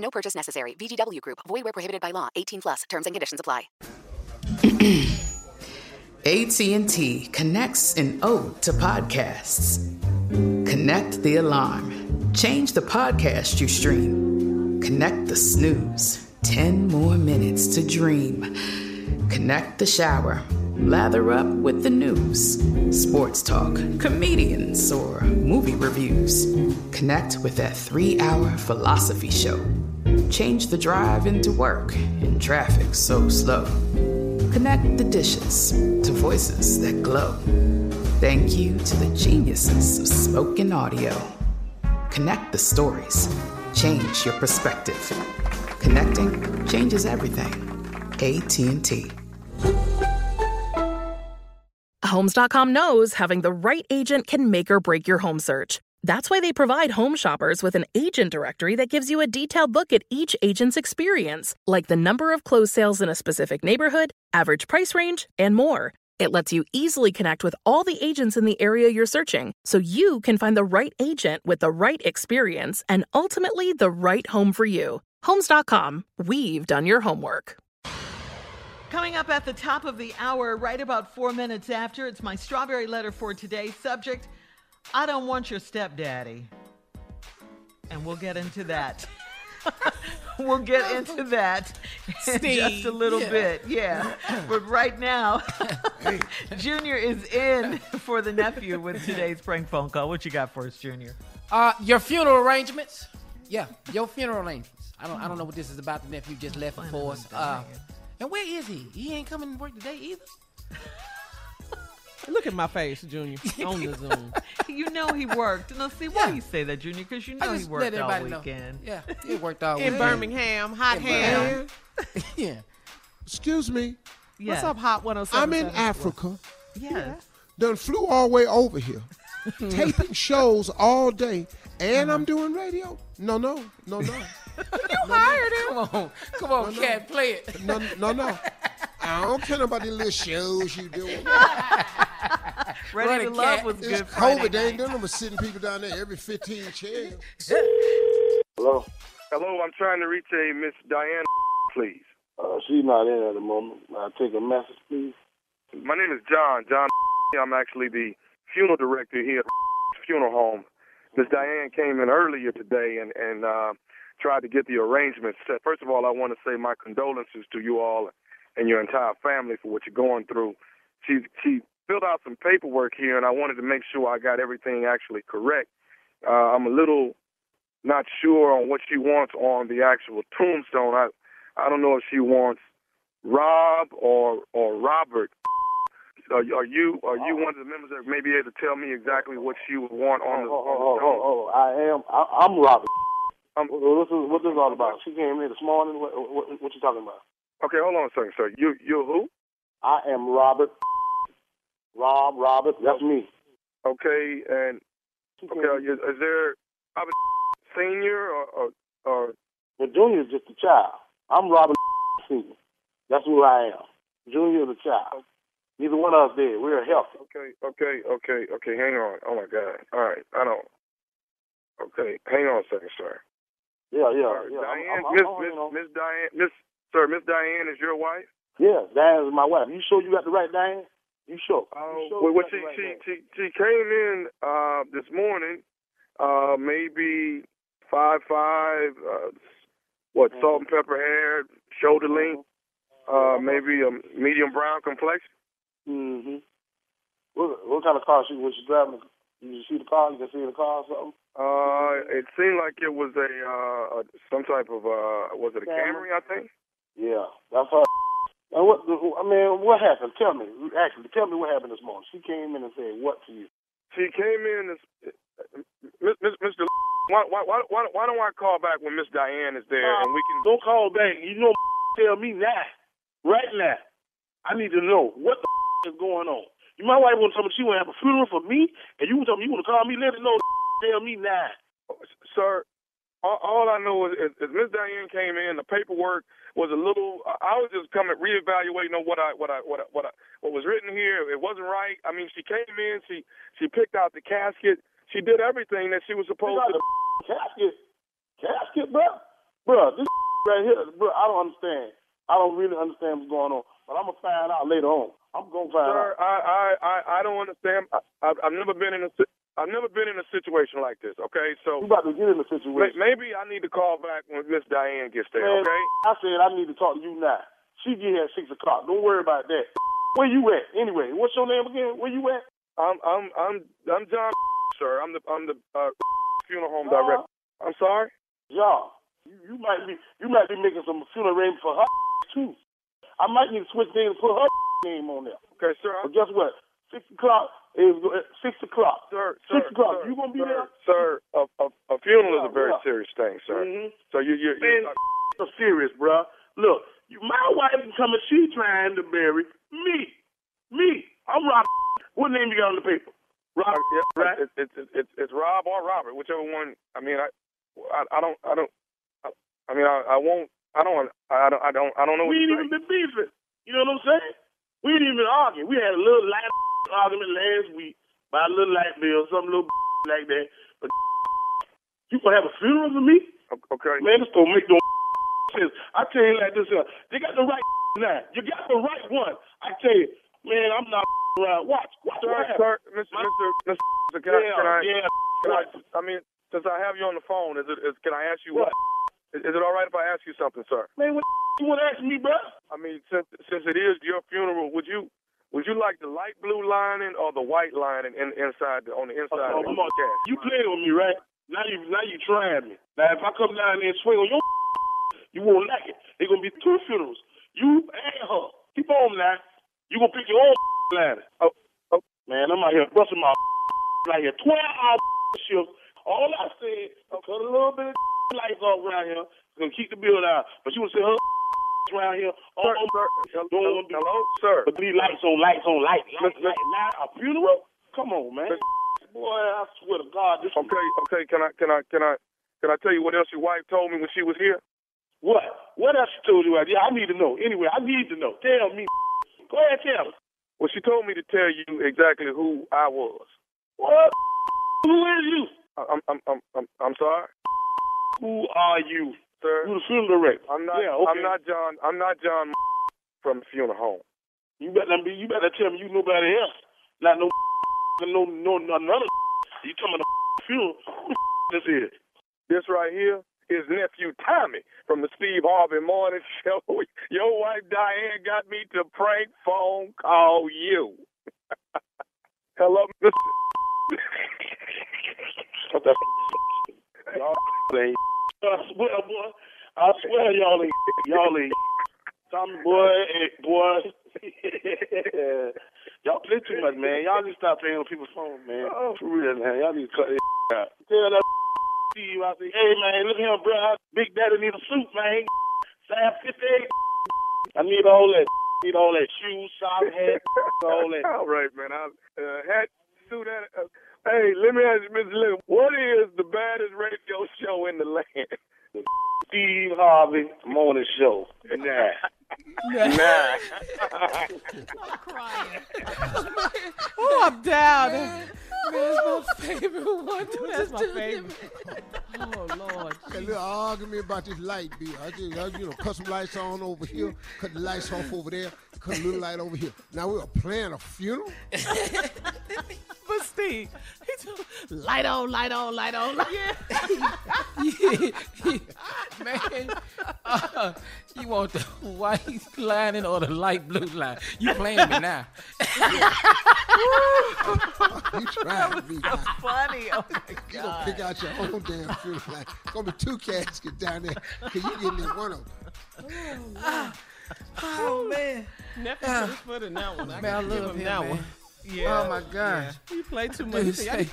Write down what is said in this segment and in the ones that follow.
No purchase necessary. VGW Group. Void where prohibited by law. 18 plus. Terms and conditions apply. AT&T connects an ode to podcasts. Connect the alarm. Change the podcast you stream. Connect the snooze. 10 more minutes to dream. Connect the shower. Lather up with the news. Sports talk, comedians, or movie reviews. Connect with that three hour philosophy show. Change the drive into work in traffic so slow. Connect the dishes to voices that glow. Thank you to the geniuses of spoken audio. Connect the stories. Change your perspective. Connecting changes everything. AT&T. Homes.com knows having the right agent can make or break your home search. That's why they provide home shoppers with an agent directory that gives you a detailed look at each agent's experience, like the number of closed sales in a specific neighborhood, average price range, and more. It lets you easily connect with all the agents in the area you're searching so you can find the right agent with the right experience and ultimately the right home for you. Homes.com, we've done your homework. Coming up at the top of the hour, right about four minutes after, it's my strawberry letter for today. Subject I don't want your stepdaddy. And we'll get into that. we'll get into that in just a little yeah. bit. Yeah. But right now, Junior is in for the nephew with today's prank phone call. What you got for us, Junior? Uh, your funeral arrangements? Yeah, your funeral arrangements. I don't, I don't know what this is about. The nephew just left for us. Uh, and where is he? He ain't coming to work today either. Look at my face, Junior, on the Zoom. You know he worked. No, see why you say that, Junior? Because you know he worked all everybody know. weekend. Yeah, he worked all weekend In weekend. Birmingham, hot In ham. yeah. Excuse me. What's up, Hot 107? I'm in Africa. Yes. Done flew all the way over here, taping shows all day, and I'm uh-huh. doing radio. No, no, no, no, You hired him. Come on, come on, cat, play it. no, no, no. I don't care about these little shows you doing. Ready Run to it, Love cat. was It's good. Friday COVID. They ain't night. doing them but sitting people down there every 15 chairs. Hello. Hello, I'm trying to reach a Miss Diane, please. Uh, she's not in at the moment. I'll take a message, please. My name is John. John. I'm actually the funeral director here at funeral home. Miss Diane came in earlier today and and uh, tried to get the arrangements set. First of all, I want to say my condolences to you all and your entire family for what you're going through. She she filled out some paperwork here, and I wanted to make sure I got everything actually correct. Uh, I'm a little not sure on what she wants on the actual tombstone. I I don't know if she wants Rob or or Robert. Are, you- are you are you one of the members that may be able to tell me exactly what she would want on the? Oh, the oh, oh, oh, I am. I, I'm Robert. What, this is, what this all about? She came in this morning. What, what, what you talking about? Okay, hold on a second, sir. You you who? I am Robert. Rob, Robert. That's me. Okay, and okay, are you, is there Robert Senior or or, or What, Junior is just a child. I'm Robert Senior. That's who I am. Junior is a child. Neither one of us did. We're healthy. Okay, okay, okay, okay. Hang on. Oh my God. All right, I don't. Okay, hang on a second, sir. Yeah, yeah, right, yeah. I'm- Diane, I'm- I'm Miss Miss. Miss Diane, Miss Sir, Miss Diane is your wife. Yeah, Diane is my wife. You sure you got the right Diane? You sure? Oh, you sure well, well, she right she, she she came in uh this morning, uh maybe five five, uh, what Mm-hmm. salt and pepper hair, shoulder length, uh maybe a medium brown complexion. Mm-hmm. What, what kind of car she was she driving? Did you see the car? You can see the car or something? Uh, it seemed like it was a uh some type of uh was it a Camry? Camry? I think. Yeah, that's her. And what? the- I mean, what happened? Tell me. Actually, tell me what happened this morning. She came in and said what to you? She came in Miss- Mr. Why, why, why, why, why don't I call back when Miss Diane is there and we can uh, Don't call back. You know, tell me now, right now. I need to know what the is going on. You, my wife want to tell me she want to have a funeral for me, and you want to tell me you want to call me. Let it know. Tell me now. sir. All, all I know is, is, is Miss Diane came in. The paperwork was a little. I was just coming reevaluating on what I what I what I, what I, what was written here. It wasn't right. I mean, she came in. She she picked out the casket. She did everything that she was supposed to. Casket, casket, bro, bro. This right here, bro. I don't understand. I don't really understand what's going on. But I'm gonna find out later on. I'm gonna find Sir, out. I, I, I, I don't understand. I, I've, I've never been in a, I've never been in a situation like this. Okay, so You about to get in a situation. maybe I need to call back when Miss Diane gets there. Man, Okay. I said I need to talk to you now. She get here at six o'clock. Don't worry about that. Where you at? Anyway, what's your name again? Where you at? I'm, I'm, I'm, I'm John, sir. I'm the, I'm the uh, funeral home director. I'm sorry. Y'all, you, you might be you might be making some funeral arrangements for her too. I might need to switch names and put her name on there. Okay, sir. But guess what? Six o'clock is six o'clock. Sir, Six sir, o'clock. sir, You gonna be there? Sir, a, a, a funeral is a very yeah. serious thing, sir. Mhm. So you, you, you so serious, bruh. Look, you, my wife is coming. She trying to bury me. Me. I'm Rob. What name you got on the paper? Rob. yeah, right? It's, it's, it's, Rob or Robert, whichever one. I mean, I, I, I don't, I don't. I, I mean, I, I won't. I don't. I don't. I don't. I don't know what we ain't even been beefing. You know what I'm saying? We ain't even arguing. We had a little light argument last week about a little light bill, some little like that. But you gonna have a funeral for me? Okay. Man, this don't make no sense. I tell you like this, uh, they got the right now. You got the right one. I tell you, man, I'm not around. Watch, watch Sir, what sir. Mr. Mr. Mr. Can I, Yeah, can I, yeah. can I, I mean, since I have you on the phone, is it, is, can I ask you What? Is, is it all right if I ask you something, sir? Man, what you want to ask me, bro? I mean, since since it is your funeral, would you would you like the light blue lining or the white lining in, inside the, on the inside Oh, of the come on. casket? You playing with me, right? Now you now you trying me. Now if I come down there and swing on your you won't like it. There's gonna be two funerals. You and her. Keep on now. You gonna pick your own ladder. Oh, oh man, I'm out here busting my like here twelve hour shift. All I said, I cut a little bit of lights off around here. Gonna keep the bill out. But you wanna say her around here. Sir, Oh, sir, don't hello, hello, sir. but these lights on lights on lights. Lights. A funeral? Come on, man. Boy, I swear to God, this Okay, okay. Can I can I can I can I tell you what else your wife told me when she was here? What? What else she told you? Yeah, I need to know. Anyway, I need to know. Tell me. Go ahead, tell me. Well, she told me to tell you exactly who I was. What? Who is you? I'm I'm I'm I'm, I'm sorry, Who are you? Sir. You the funeral director. I'm not. Yeah, okay. I'm not John. I'm not John from the funeral home. You better be. You better tell me you nobody else. Not no. No, no, no, none of. You talking about the funeral? Who this is? This right here is nephew Tommy from the Steve Harvey Morning Show. Your wife Diane got me to prank phone call you. Hello, Mr. What the? Y'all ain't. I swear, boy. I swear, y'all ain't. Y'all ain't. Tommy, boy, eh, boy. y'all play too much, man. Y'all need to stop playing on people's phones, man. Oh. For real, man. Y'all need to cut this out. Tell that Steve, I say, hey, man, look here, bro. Big Daddy need a suit, man. Size 58. I need all that. Need all that shoes, socks, hat, all that. All right, man. I uh, had suit that. Uh, hey, let me ask you, Mr. Lee, what is the baddest radio show in the land? Steve Harvey Morning Show. Nah. Nah. Stop crying. Oh, I'm down. Man, that's my favorite one. That's my favorite. Oh Lord. That little argument about this light bill. I just, I, you know, cut some lights on over here, cut the lights off over there, cut a little light over here. Now we are planning a funeral. But Steve, he told light on, light on, light on. Light. yeah Man, uh, you want the white lining or the light blue line? You playing me now. you trying to be So funny. Oh my You gonna pick out your own damn funeral line. Gonna be two caskets down there. Cause you getting in one of them. Oh Oh, man. Nephew put his foot in that one. I Man, I gotta give love him him, that man. one. Oh, yeah. Oh my gosh. You play too much. Dude, He say,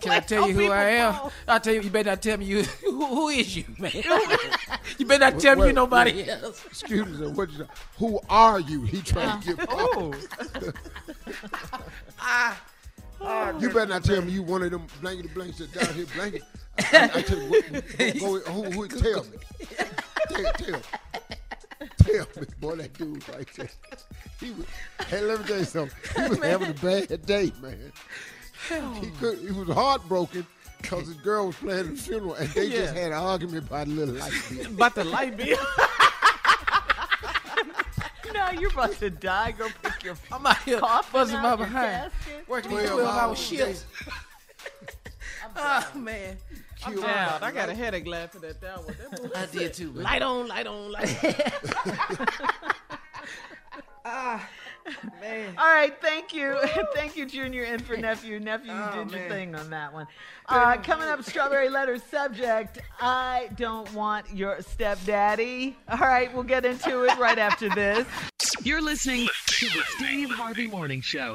Can I tell you who I am? I tell you, you better not tell me you. Who, who is you, man? you better not tell me you nobody wait. else. Excuse me, sir, what you? Who are you? He trying to uh, get Oh. oh. Ah. You better not tell me you one of them blankety blanks that down here blanket. I, I, I tell you, what, go, go, who, who, tell me. Tell, tell, tell me, boy, that dude right there. He was, hey, let me tell you something. He was having a bad day, man. He oh. could, he was heartbroken because his girl was playing the funeral and they just had an argument about a little light bill. About the light bill. No, you're about to die. Go pick your I'm out here coffin buzzing out my your behind. casket. Working these 12 12 hour hours a shifts. Oh, man. I'm Killed down. I got a headache laughing at that one. That boy I said, did too, man. Light on, light on, light on. man. All right, thank you. thank you, Junior, and for Nephew. Nephew, you Oh, did your thing on that one. Uh, coming up, Strawberry Letter subject I don't want your stepdaddy. All right, we'll get into it right after this. You're listening to the Steve Harvey Morning Show.